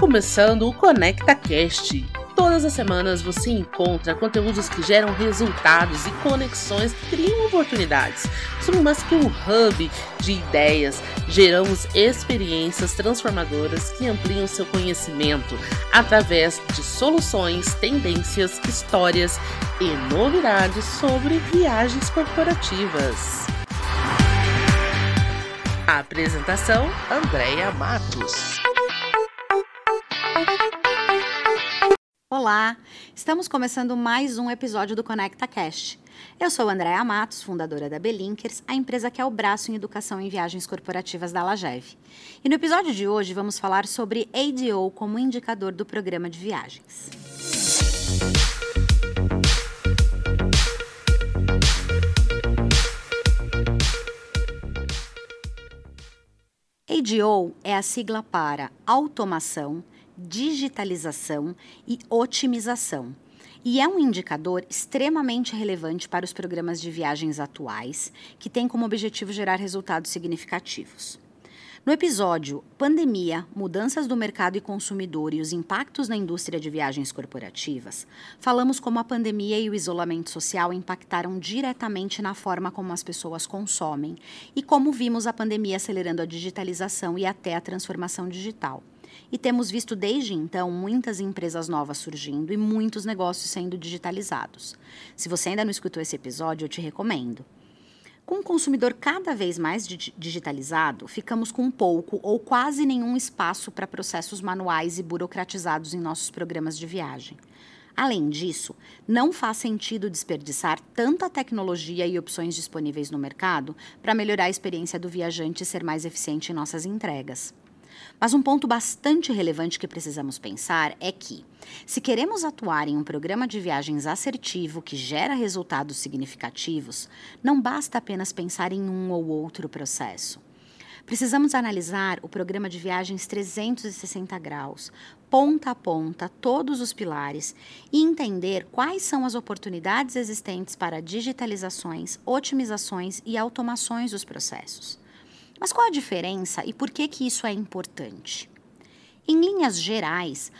começando o Conecta Cast. Todas as semanas você encontra conteúdos que geram resultados e conexões que criam oportunidades. Somos mais que um hub de ideias, geramos experiências transformadoras que ampliam seu conhecimento através de soluções, tendências, histórias e novidades sobre viagens corporativas. A apresentação: Andréia Matos. Olá, estamos começando mais um episódio do Conecta Cast. Eu sou Andréa Matos, fundadora da Belinkers, a empresa que é o braço em educação em viagens corporativas da Lagev. E no episódio de hoje vamos falar sobre ADO como indicador do programa de viagens. ADO é a sigla para automação, digitalização e otimização. E é um indicador extremamente relevante para os programas de viagens atuais, que tem como objetivo gerar resultados significativos. No episódio Pandemia, Mudanças do Mercado e Consumidor e os Impactos na Indústria de Viagens Corporativas, falamos como a pandemia e o isolamento social impactaram diretamente na forma como as pessoas consomem e como vimos a pandemia acelerando a digitalização e até a transformação digital. E temos visto desde então muitas empresas novas surgindo e muitos negócios sendo digitalizados. Se você ainda não escutou esse episódio, eu te recomendo. Com o consumidor cada vez mais digitalizado, ficamos com pouco ou quase nenhum espaço para processos manuais e burocratizados em nossos programas de viagem. Além disso, não faz sentido desperdiçar tanta tecnologia e opções disponíveis no mercado para melhorar a experiência do viajante e ser mais eficiente em nossas entregas. Mas um ponto bastante relevante que precisamos pensar é que, se queremos atuar em um programa de viagens assertivo que gera resultados significativos, não basta apenas pensar em um ou outro processo. Precisamos analisar o programa de viagens 360 graus, ponta a ponta, todos os pilares, e entender quais são as oportunidades existentes para digitalizações, otimizações e automações dos processos. Mas qual a diferença e por que, que isso é importante? Em linhas gerais,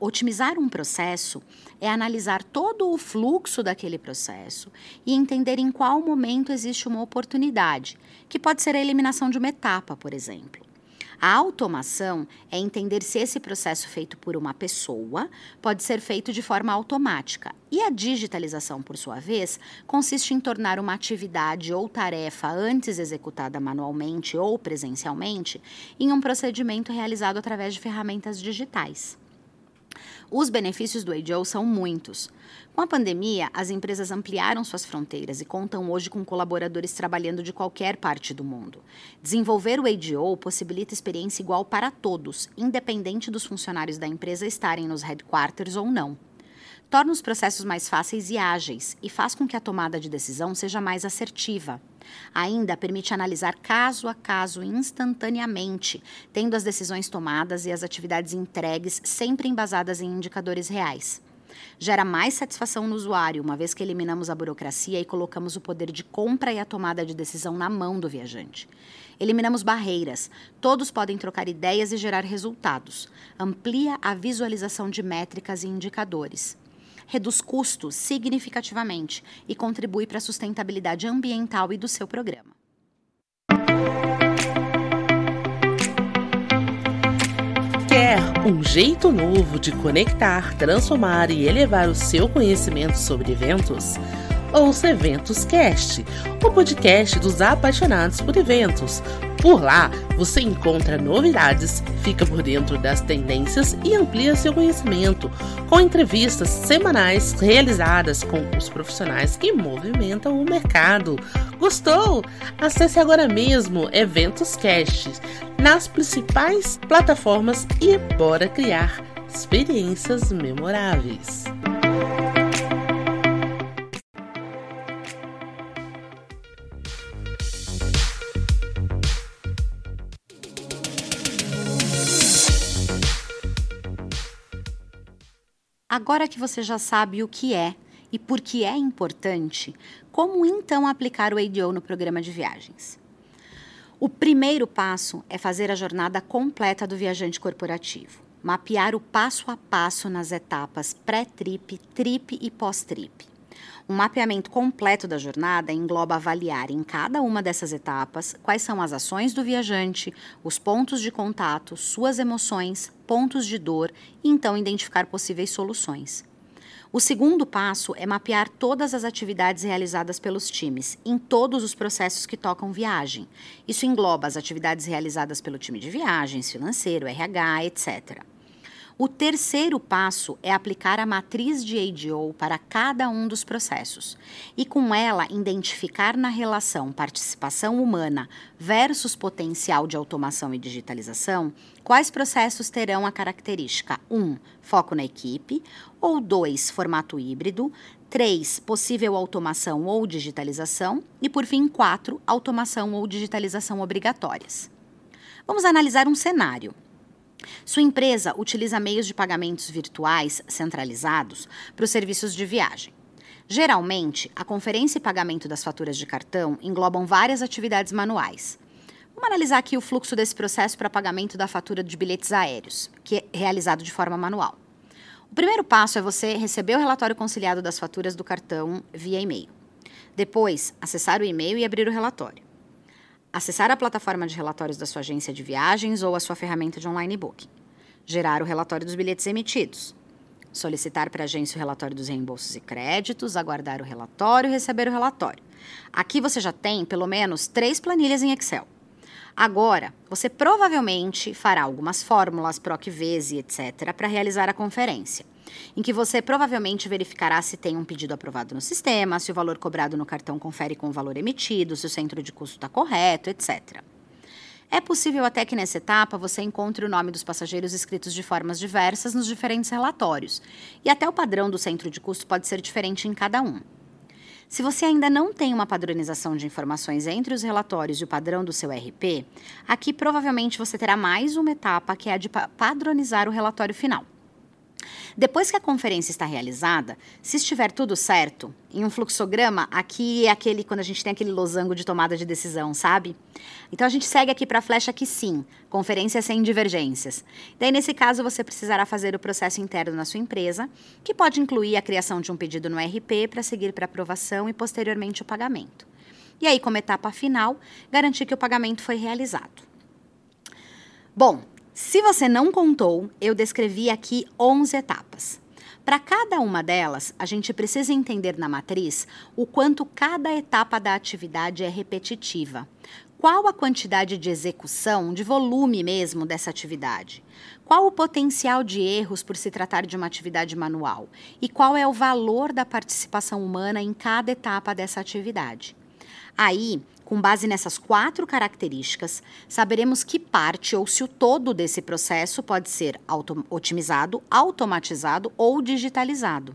otimizar um processo é analisar todo o fluxo daquele processo e entender em qual momento existe uma oportunidade, que pode ser a eliminação de uma etapa, por exemplo. A automação é entender se esse processo feito por uma pessoa pode ser feito de forma automática. E a digitalização, por sua vez, consiste em tornar uma atividade ou tarefa antes executada manualmente ou presencialmente em um procedimento realizado através de ferramentas digitais. Os benefícios do ADO são muitos. Com a pandemia, as empresas ampliaram suas fronteiras e contam hoje com colaboradores trabalhando de qualquer parte do mundo. Desenvolver o ADO possibilita experiência igual para todos, independente dos funcionários da empresa estarem nos headquarters ou não torna os processos mais fáceis e ágeis e faz com que a tomada de decisão seja mais assertiva. Ainda permite analisar caso a caso instantaneamente, tendo as decisões tomadas e as atividades entregues sempre embasadas em indicadores reais. Gera mais satisfação no usuário, uma vez que eliminamos a burocracia e colocamos o poder de compra e a tomada de decisão na mão do viajante. Eliminamos barreiras, todos podem trocar ideias e gerar resultados. Amplia a visualização de métricas e indicadores reduz custos significativamente e contribui para a sustentabilidade ambiental e do seu programa. Quer um jeito novo de conectar, transformar e elevar o seu conhecimento sobre eventos? Ouça Eventos Cast, o podcast dos apaixonados por eventos. Por lá, você encontra novidades, fica por dentro das tendências e amplia seu conhecimento, com entrevistas semanais realizadas com os profissionais que movimentam o mercado. Gostou? Acesse agora mesmo Eventos Cast nas principais plataformas e bora criar experiências memoráveis. Agora que você já sabe o que é e por que é importante, como então aplicar o ADO no programa de viagens? O primeiro passo é fazer a jornada completa do viajante corporativo. mapear o passo a passo nas etapas pré-trip, trip e pós-trip. Um mapeamento completo da jornada engloba avaliar em cada uma dessas etapas quais são as ações do viajante, os pontos de contato, suas emoções, pontos de dor e então identificar possíveis soluções. O segundo passo é mapear todas as atividades realizadas pelos times, em todos os processos que tocam viagem. Isso engloba as atividades realizadas pelo time de viagens, financeiro, RH, etc. O terceiro passo é aplicar a matriz de ADO para cada um dos processos e, com ela, identificar na relação participação humana versus potencial de automação e digitalização quais processos terão a característica 1. Um, foco na equipe, ou 2. Formato híbrido, 3. Possível automação ou digitalização e, por fim, 4. Automação ou digitalização obrigatórias. Vamos analisar um cenário. Sua empresa utiliza meios de pagamentos virtuais centralizados para os serviços de viagem. Geralmente, a conferência e pagamento das faturas de cartão englobam várias atividades manuais. Vamos analisar aqui o fluxo desse processo para pagamento da fatura de bilhetes aéreos, que é realizado de forma manual. O primeiro passo é você receber o relatório conciliado das faturas do cartão via e-mail. Depois, acessar o e-mail e abrir o relatório acessar a plataforma de relatórios da sua agência de viagens ou a sua ferramenta de online booking, gerar o relatório dos bilhetes emitidos, solicitar para a agência o relatório dos reembolsos e créditos, aguardar o relatório e receber o relatório. Aqui você já tem pelo menos três planilhas em Excel. Agora, você provavelmente fará algumas fórmulas, PROC, VES e etc. para realizar a conferência em que você provavelmente verificará se tem um pedido aprovado no sistema, se o valor cobrado no cartão confere com o valor emitido, se o centro de custo está correto, etc. É possível até que nessa etapa você encontre o nome dos passageiros escritos de formas diversas nos diferentes relatórios, e até o padrão do centro de custo pode ser diferente em cada um. Se você ainda não tem uma padronização de informações entre os relatórios e o padrão do seu RP, aqui provavelmente você terá mais uma etapa que é a de padronizar o relatório final. Depois que a conferência está realizada, se estiver tudo certo, em um fluxograma, aqui é aquele quando a gente tem aquele losango de tomada de decisão, sabe? Então a gente segue aqui para a flecha que sim, conferência sem divergências. Daí nesse caso você precisará fazer o processo interno na sua empresa, que pode incluir a criação de um pedido no RP para seguir para aprovação e posteriormente o pagamento. E aí, como etapa final, garantir que o pagamento foi realizado. Bom, se você não contou, eu descrevi aqui 11 etapas. Para cada uma delas, a gente precisa entender na matriz o quanto cada etapa da atividade é repetitiva. Qual a quantidade de execução, de volume mesmo dessa atividade? Qual o potencial de erros por se tratar de uma atividade manual? E qual é o valor da participação humana em cada etapa dessa atividade? Aí, com base nessas quatro características, saberemos que parte ou se o todo desse processo pode ser auto otimizado, automatizado ou digitalizado.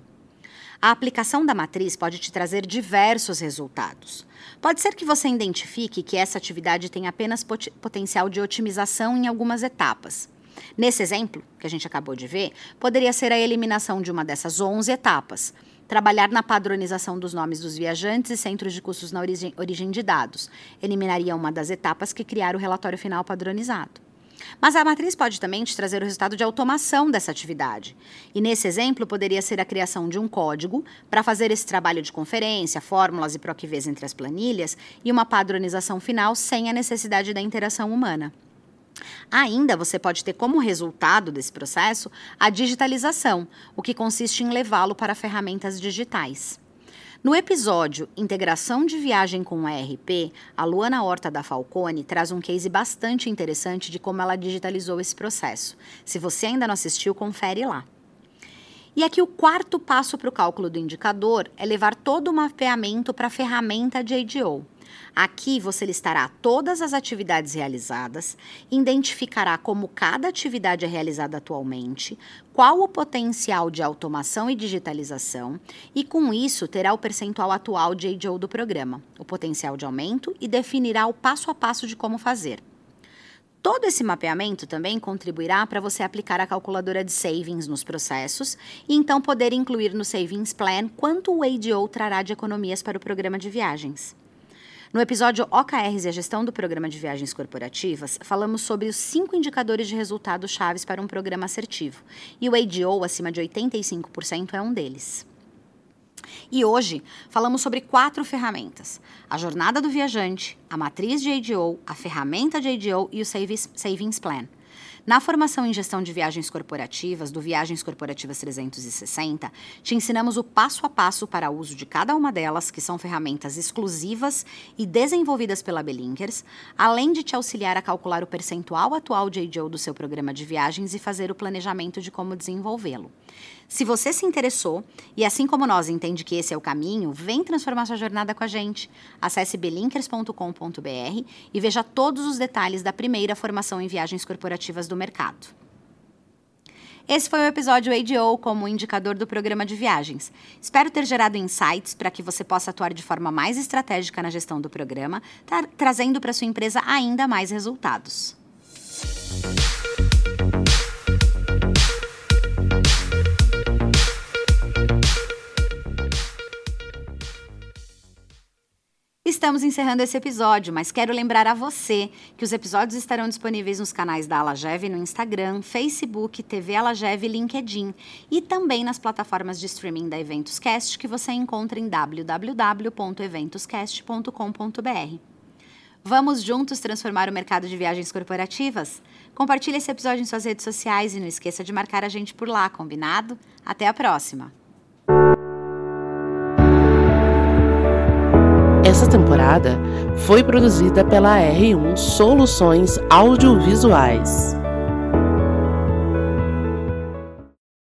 A aplicação da matriz pode te trazer diversos resultados. Pode ser que você identifique que essa atividade tem apenas pot potencial de otimização em algumas etapas. Nesse exemplo, que a gente acabou de ver, poderia ser a eliminação de uma dessas 11 etapas trabalhar na padronização dos nomes dos viajantes e centros de custos na origem, origem de dados. Eliminaria uma das etapas que criar o relatório final padronizado. Mas a matriz pode também te trazer o resultado de automação dessa atividade. E nesse exemplo, poderia ser a criação de um código para fazer esse trabalho de conferência, fórmulas e proquivês entre as planilhas e uma padronização final sem a necessidade da interação humana. Ainda você pode ter como resultado desse processo a digitalização, o que consiste em levá-lo para ferramentas digitais. No episódio Integração de Viagem com o ERP, a Luana Horta da Falcone traz um case bastante interessante de como ela digitalizou esse processo. Se você ainda não assistiu, confere lá. E aqui o quarto passo para o cálculo do indicador é levar todo o mapeamento para a ferramenta ADO. Aqui você listará todas as atividades realizadas, identificará como cada atividade é realizada atualmente, qual o potencial de automação e digitalização, e com isso terá o percentual atual de AJO do programa, o potencial de aumento e definirá o passo a passo de como fazer. Todo esse mapeamento também contribuirá para você aplicar a calculadora de savings nos processos e então poder incluir no Savings Plan quanto o ADO trará de economias para o programa de viagens. No episódio OKRs e a gestão do programa de viagens corporativas, falamos sobre os cinco indicadores de resultados chaves para um programa assertivo, e o ADO acima de 85% é um deles. E hoje falamos sobre quatro ferramentas: a jornada do viajante, a matriz de ADO, a ferramenta de ADO e o Savings Plan. Na formação em gestão de viagens corporativas, do Viagens Corporativas 360, te ensinamos o passo a passo para o uso de cada uma delas, que são ferramentas exclusivas e desenvolvidas pela Belinkers, além de te auxiliar a calcular o percentual atual de ADO do seu programa de viagens e fazer o planejamento de como desenvolvê-lo. Se você se interessou e, assim como nós, entende que esse é o caminho, vem transformar sua jornada com a gente. Acesse belinkers.com.br e veja todos os detalhes da primeira formação em viagens corporativas do mercado. Esse foi o episódio ADO como indicador do programa de viagens. Espero ter gerado insights para que você possa atuar de forma mais estratégica na gestão do programa, tra trazendo para sua empresa ainda mais resultados. Estamos encerrando esse episódio, mas quero lembrar a você que os episódios estarão disponíveis nos canais da Alagev no Instagram, Facebook, TV Alagev e LinkedIn, e também nas plataformas de streaming da Eventuscast que você encontra em www.eventoscast.com.br. Vamos juntos transformar o mercado de viagens corporativas? Compartilhe esse episódio em suas redes sociais e não esqueça de marcar a gente por lá, combinado? Até a próxima! Temporada foi produzida pela R1 Soluções Audiovisuais.